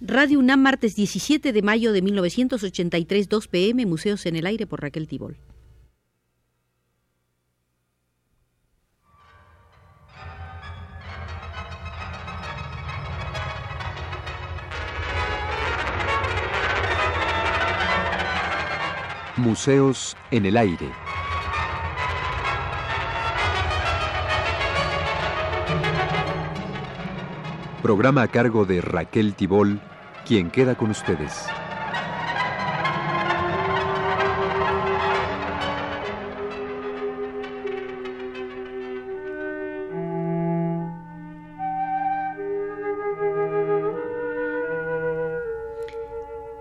Radio UNAM, martes 17 de mayo de 1983, 2 pm, Museos en el Aire por Raquel Tibol. Museos en el Aire. Programa a cargo de Raquel Tibol, quien queda con ustedes.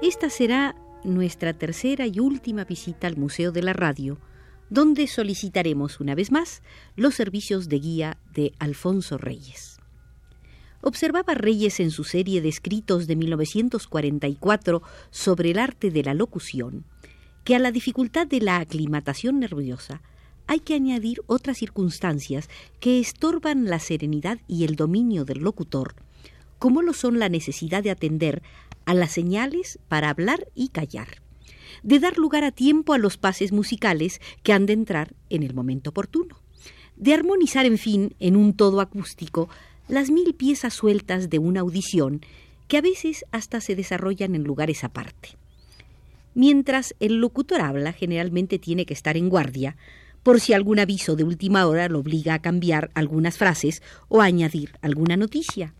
Esta será nuestra tercera y última visita al Museo de la Radio, donde solicitaremos una vez más los servicios de guía de Alfonso Reyes. Observaba Reyes en su serie de escritos de 1944 sobre el arte de la locución que a la dificultad de la aclimatación nerviosa hay que añadir otras circunstancias que estorban la serenidad y el dominio del locutor, como lo son la necesidad de atender a las señales para hablar y callar, de dar lugar a tiempo a los pases musicales que han de entrar en el momento oportuno, de armonizar, en fin, en un todo acústico, las mil piezas sueltas de una audición que a veces hasta se desarrollan en lugares aparte. Mientras el locutor habla, generalmente tiene que estar en guardia, por si algún aviso de última hora lo obliga a cambiar algunas frases o a añadir alguna noticia.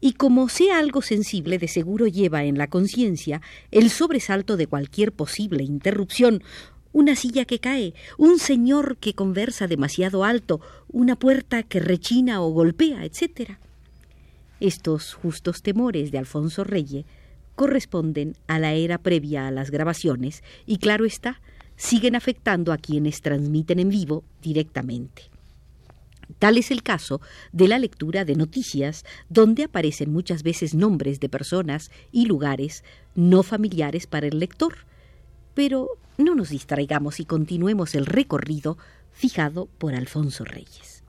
Y como sea algo sensible, de seguro lleva en la conciencia el sobresalto de cualquier posible interrupción una silla que cae, un señor que conversa demasiado alto, una puerta que rechina o golpea, etc. Estos justos temores de Alfonso Reyes corresponden a la era previa a las grabaciones y, claro está, siguen afectando a quienes transmiten en vivo directamente. Tal es el caso de la lectura de noticias, donde aparecen muchas veces nombres de personas y lugares no familiares para el lector. Pero no nos distraigamos y continuemos el recorrido fijado por Alfonso Reyes.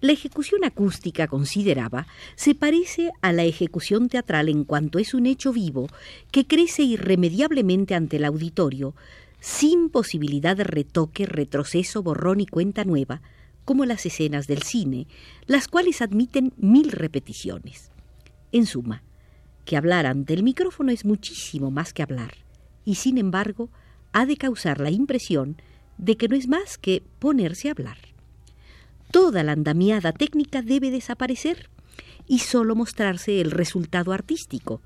La ejecución acústica, consideraba, se parece a la ejecución teatral en cuanto es un hecho vivo que crece irremediablemente ante el auditorio, sin posibilidad de retoque, retroceso, borrón y cuenta nueva, como las escenas del cine, las cuales admiten mil repeticiones. En suma, que hablar ante el micrófono es muchísimo más que hablar, y sin embargo, ha de causar la impresión de que no es más que ponerse a hablar. Toda la andamiada técnica debe desaparecer y sólo mostrarse el resultado artístico.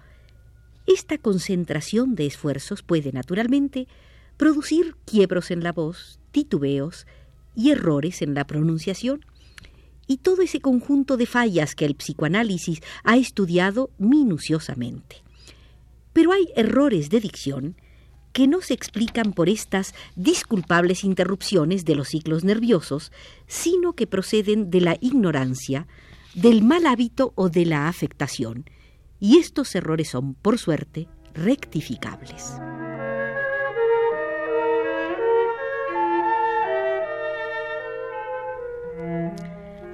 Esta concentración de esfuerzos puede, naturalmente, producir quiebros en la voz, titubeos y errores en la pronunciación, y todo ese conjunto de fallas que el psicoanálisis ha estudiado minuciosamente. Pero hay errores de dicción que no se explican por estas disculpables interrupciones de los ciclos nerviosos, sino que proceden de la ignorancia, del mal hábito o de la afectación, y estos errores son, por suerte, rectificables.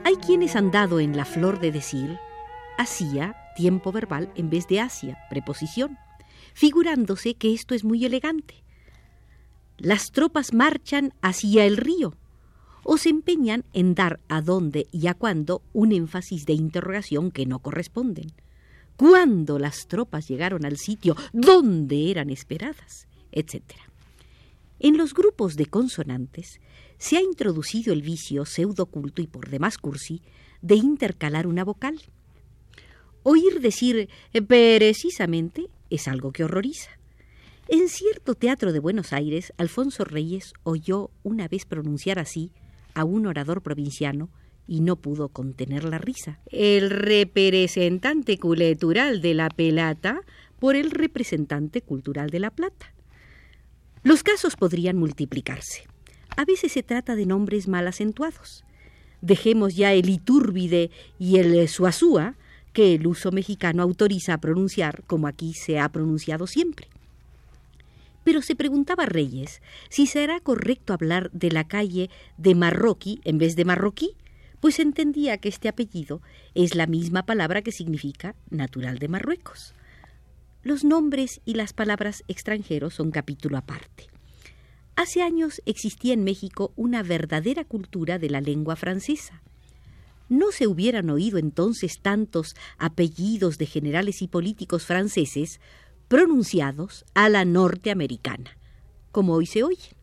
Hay quienes han dado en la flor de decir, hacía tiempo verbal en vez de hacia, preposición figurándose que esto es muy elegante. Las tropas marchan hacia el río o se empeñan en dar a dónde y a cuándo un énfasis de interrogación que no corresponden. ¿Cuándo las tropas llegaron al sitio donde eran esperadas? etcétera. En los grupos de consonantes se ha introducido el vicio pseudoculto y por demás cursi de intercalar una vocal. Oír decir precisamente es algo que horroriza. En cierto teatro de Buenos Aires, Alfonso Reyes oyó una vez pronunciar así a un orador provinciano y no pudo contener la risa. El representante cultural de la pelata por el representante cultural de la plata. Los casos podrían multiplicarse. A veces se trata de nombres mal acentuados. Dejemos ya el itúrbide y el suazúa que el uso mexicano autoriza a pronunciar como aquí se ha pronunciado siempre. Pero se preguntaba Reyes si será correcto hablar de la calle de Marroquí en vez de Marroquí, pues entendía que este apellido es la misma palabra que significa natural de Marruecos. Los nombres y las palabras extranjeros son capítulo aparte. Hace años existía en México una verdadera cultura de la lengua francesa. No se hubieran oído entonces tantos apellidos de generales y políticos franceses pronunciados a la norteamericana, como hoy se oye.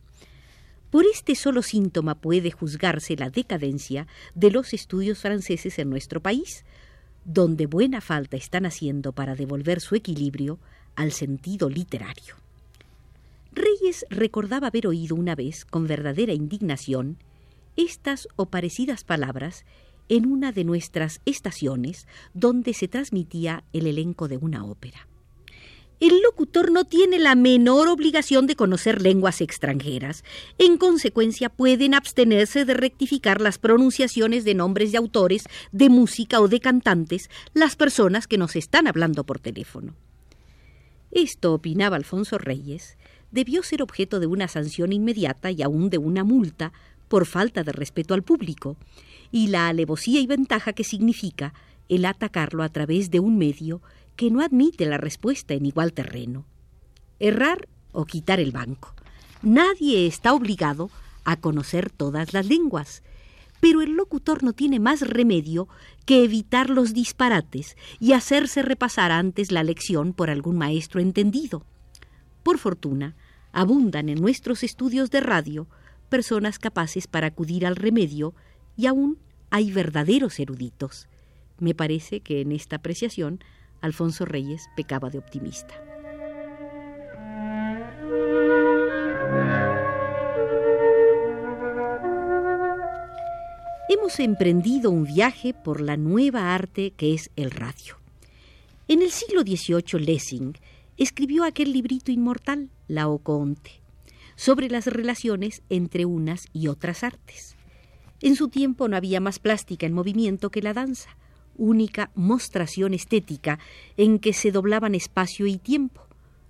Por este solo síntoma puede juzgarse la decadencia de los estudios franceses en nuestro país, donde buena falta están haciendo para devolver su equilibrio al sentido literario. Reyes recordaba haber oído una vez, con verdadera indignación, estas o parecidas palabras en una de nuestras estaciones donde se transmitía el elenco de una ópera. El locutor no tiene la menor obligación de conocer lenguas extranjeras. En consecuencia, pueden abstenerse de rectificar las pronunciaciones de nombres de autores, de música o de cantantes, las personas que nos están hablando por teléfono. Esto, opinaba Alfonso Reyes, debió ser objeto de una sanción inmediata y aún de una multa por falta de respeto al público, y la alevosía y ventaja que significa el atacarlo a través de un medio que no admite la respuesta en igual terreno. Errar o quitar el banco. Nadie está obligado a conocer todas las lenguas, pero el locutor no tiene más remedio que evitar los disparates y hacerse repasar antes la lección por algún maestro entendido. Por fortuna, abundan en nuestros estudios de radio personas capaces para acudir al remedio y aún hay verdaderos eruditos. Me parece que en esta apreciación Alfonso Reyes pecaba de optimista. Hemos emprendido un viaje por la nueva arte que es el radio. En el siglo XVIII Lessing escribió aquel librito inmortal, La Oconte, sobre las relaciones entre unas y otras artes. En su tiempo no había más plástica en movimiento que la danza, única mostración estética en que se doblaban espacio y tiempo.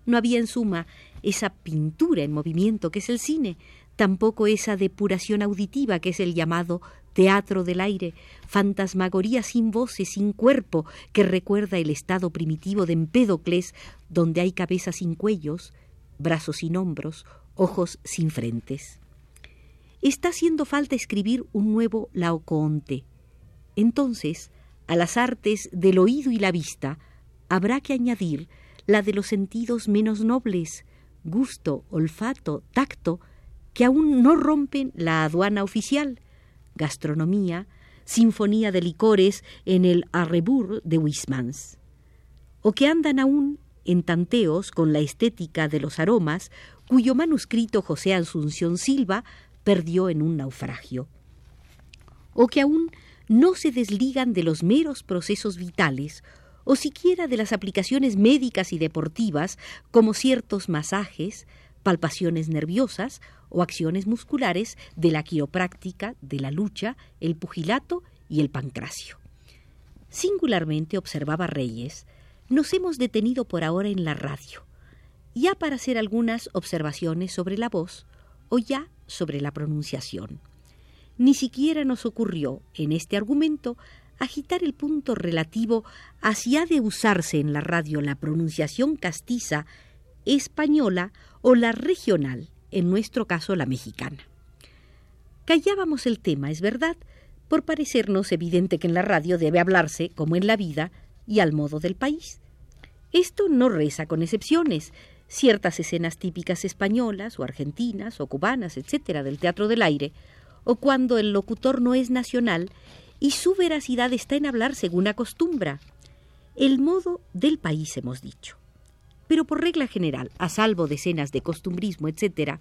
No había en suma esa pintura en movimiento que es el cine, tampoco esa depuración auditiva que es el llamado teatro del aire, fantasmagoría sin voces, sin cuerpo, que recuerda el estado primitivo de Empédocles, donde hay cabezas sin cuellos, brazos sin hombros, ojos sin frentes. Está haciendo falta escribir un nuevo Laocoonte. Entonces, a las artes del oído y la vista habrá que añadir la de los sentidos menos nobles, gusto, olfato, tacto, que aún no rompen la aduana oficial, gastronomía, sinfonía de licores en el Arrebour de Huysmans, o que andan aún en tanteos con la estética de los aromas cuyo manuscrito José Asunción Silva perdió en un naufragio, o que aún no se desligan de los meros procesos vitales o siquiera de las aplicaciones médicas y deportivas como ciertos masajes, palpaciones nerviosas o acciones musculares de la quiropráctica, de la lucha, el pugilato y el pancracio. Singularmente, observaba Reyes, nos hemos detenido por ahora en la radio, ya para hacer algunas observaciones sobre la voz o ya sobre la pronunciación ni siquiera nos ocurrió, en este argumento, agitar el punto relativo a si ha de usarse en la radio la pronunciación castiza española o la regional, en nuestro caso la mexicana. Callábamos el tema, es verdad, por parecernos evidente que en la radio debe hablarse, como en la vida, y al modo del país. Esto no reza con excepciones. Ciertas escenas típicas españolas o argentinas o cubanas, etcétera, del teatro del aire, o cuando el locutor no es nacional y su veracidad está en hablar según acostumbra. El modo del país hemos dicho. Pero por regla general, a salvo de escenas de costumbrismo, etc.,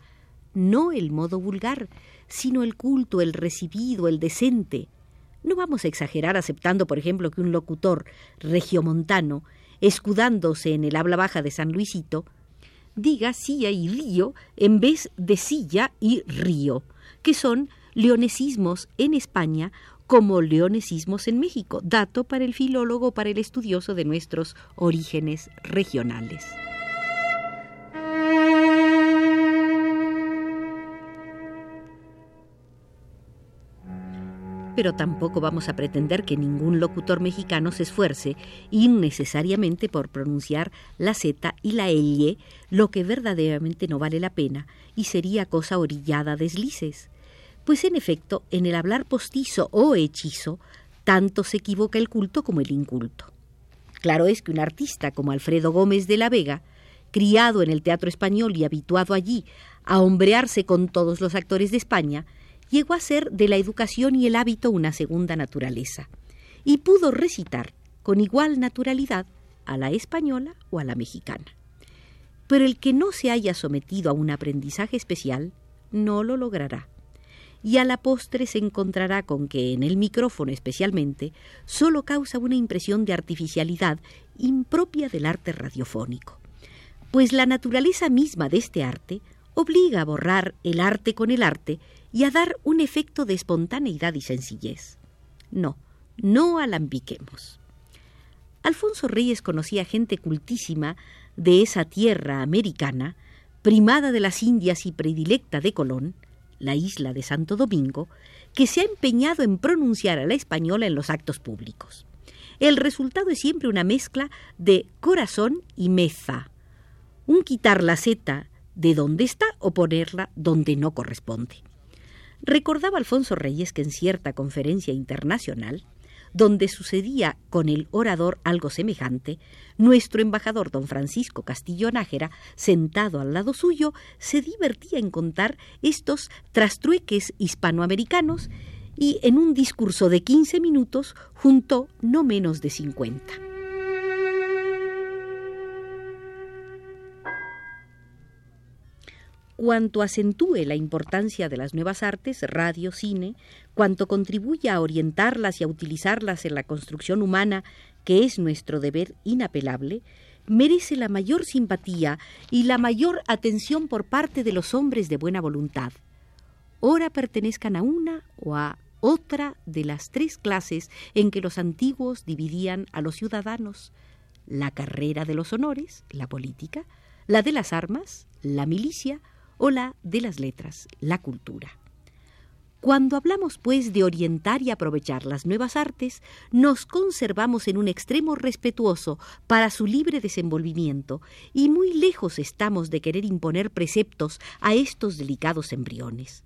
no el modo vulgar, sino el culto, el recibido, el decente. No vamos a exagerar aceptando, por ejemplo, que un locutor regiomontano, escudándose en el habla baja de San Luisito, diga silla y río en vez de silla y río, que son leonesismos en España como leonesismos en México, dato para el filólogo, para el estudioso de nuestros orígenes regionales. Pero tampoco vamos a pretender que ningún locutor mexicano se esfuerce innecesariamente por pronunciar la Z y la L, lo que verdaderamente no vale la pena y sería cosa orillada deslices. Pues en efecto, en el hablar postizo o hechizo, tanto se equivoca el culto como el inculto. Claro es que un artista como Alfredo Gómez de la Vega, criado en el teatro español y habituado allí a hombrearse con todos los actores de España, llegó a ser de la educación y el hábito una segunda naturaleza, y pudo recitar con igual naturalidad a la española o a la mexicana. Pero el que no se haya sometido a un aprendizaje especial no lo logrará. Y a la postre se encontrará con que en el micrófono especialmente solo causa una impresión de artificialidad impropia del arte radiofónico. Pues la naturaleza misma de este arte obliga a borrar el arte con el arte y a dar un efecto de espontaneidad y sencillez. No, no alambiquemos. Alfonso Reyes conocía gente cultísima de esa tierra americana, primada de las Indias y predilecta de Colón, la isla de Santo Domingo, que se ha empeñado en pronunciar a la española en los actos públicos. El resultado es siempre una mezcla de corazón y meza, un quitar la seta de donde está o ponerla donde no corresponde. Recordaba Alfonso Reyes que en cierta conferencia internacional, donde sucedía con el orador algo semejante, nuestro embajador don Francisco Castillo Nájera, sentado al lado suyo, se divertía en contar estos trastrueques hispanoamericanos y en un discurso de quince minutos juntó no menos de cincuenta. Cuanto acentúe la importancia de las nuevas artes, radio, cine, cuanto contribuya a orientarlas y a utilizarlas en la construcción humana, que es nuestro deber inapelable, merece la mayor simpatía y la mayor atención por parte de los hombres de buena voluntad. Ora pertenezcan a una o a otra de las tres clases en que los antiguos dividían a los ciudadanos, la carrera de los honores, la política, la de las armas, la milicia, o la de las letras, la cultura. Cuando hablamos, pues, de orientar y aprovechar las nuevas artes, nos conservamos en un extremo respetuoso para su libre desenvolvimiento y muy lejos estamos de querer imponer preceptos a estos delicados embriones.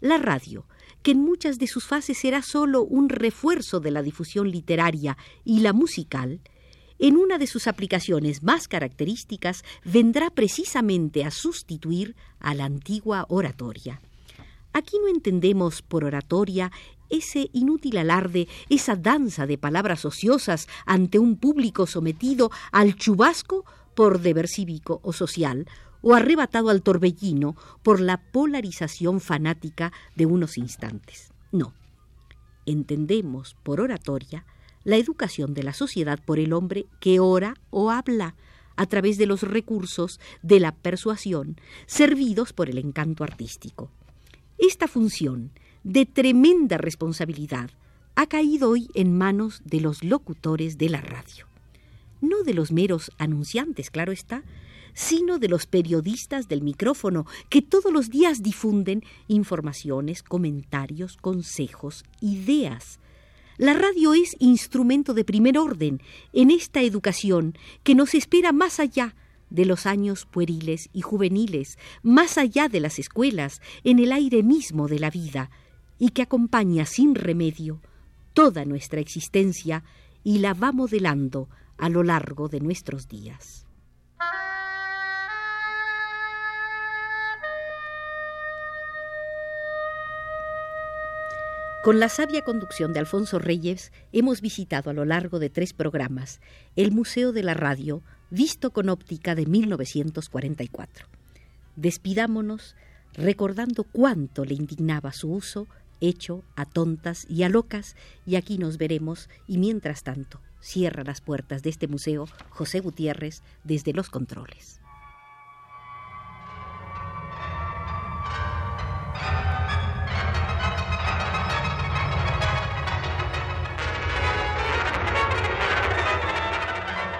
La radio, que en muchas de sus fases será sólo un refuerzo de la difusión literaria y la musical, en una de sus aplicaciones más características vendrá precisamente a sustituir a la antigua oratoria. Aquí no entendemos por oratoria ese inútil alarde, esa danza de palabras ociosas ante un público sometido al chubasco por deber cívico o social, o arrebatado al torbellino por la polarización fanática de unos instantes. No. Entendemos por oratoria la educación de la sociedad por el hombre que ora o habla a través de los recursos de la persuasión servidos por el encanto artístico. Esta función de tremenda responsabilidad ha caído hoy en manos de los locutores de la radio. No de los meros anunciantes, claro está, sino de los periodistas del micrófono que todos los días difunden informaciones, comentarios, consejos, ideas, la radio es instrumento de primer orden en esta educación que nos espera más allá de los años pueriles y juveniles, más allá de las escuelas, en el aire mismo de la vida, y que acompaña sin remedio toda nuestra existencia y la va modelando a lo largo de nuestros días. Con la sabia conducción de Alfonso Reyes hemos visitado a lo largo de tres programas el Museo de la Radio, visto con óptica de 1944. Despidámonos recordando cuánto le indignaba su uso hecho a tontas y a locas, y aquí nos veremos, y mientras tanto cierra las puertas de este museo José Gutiérrez desde los controles.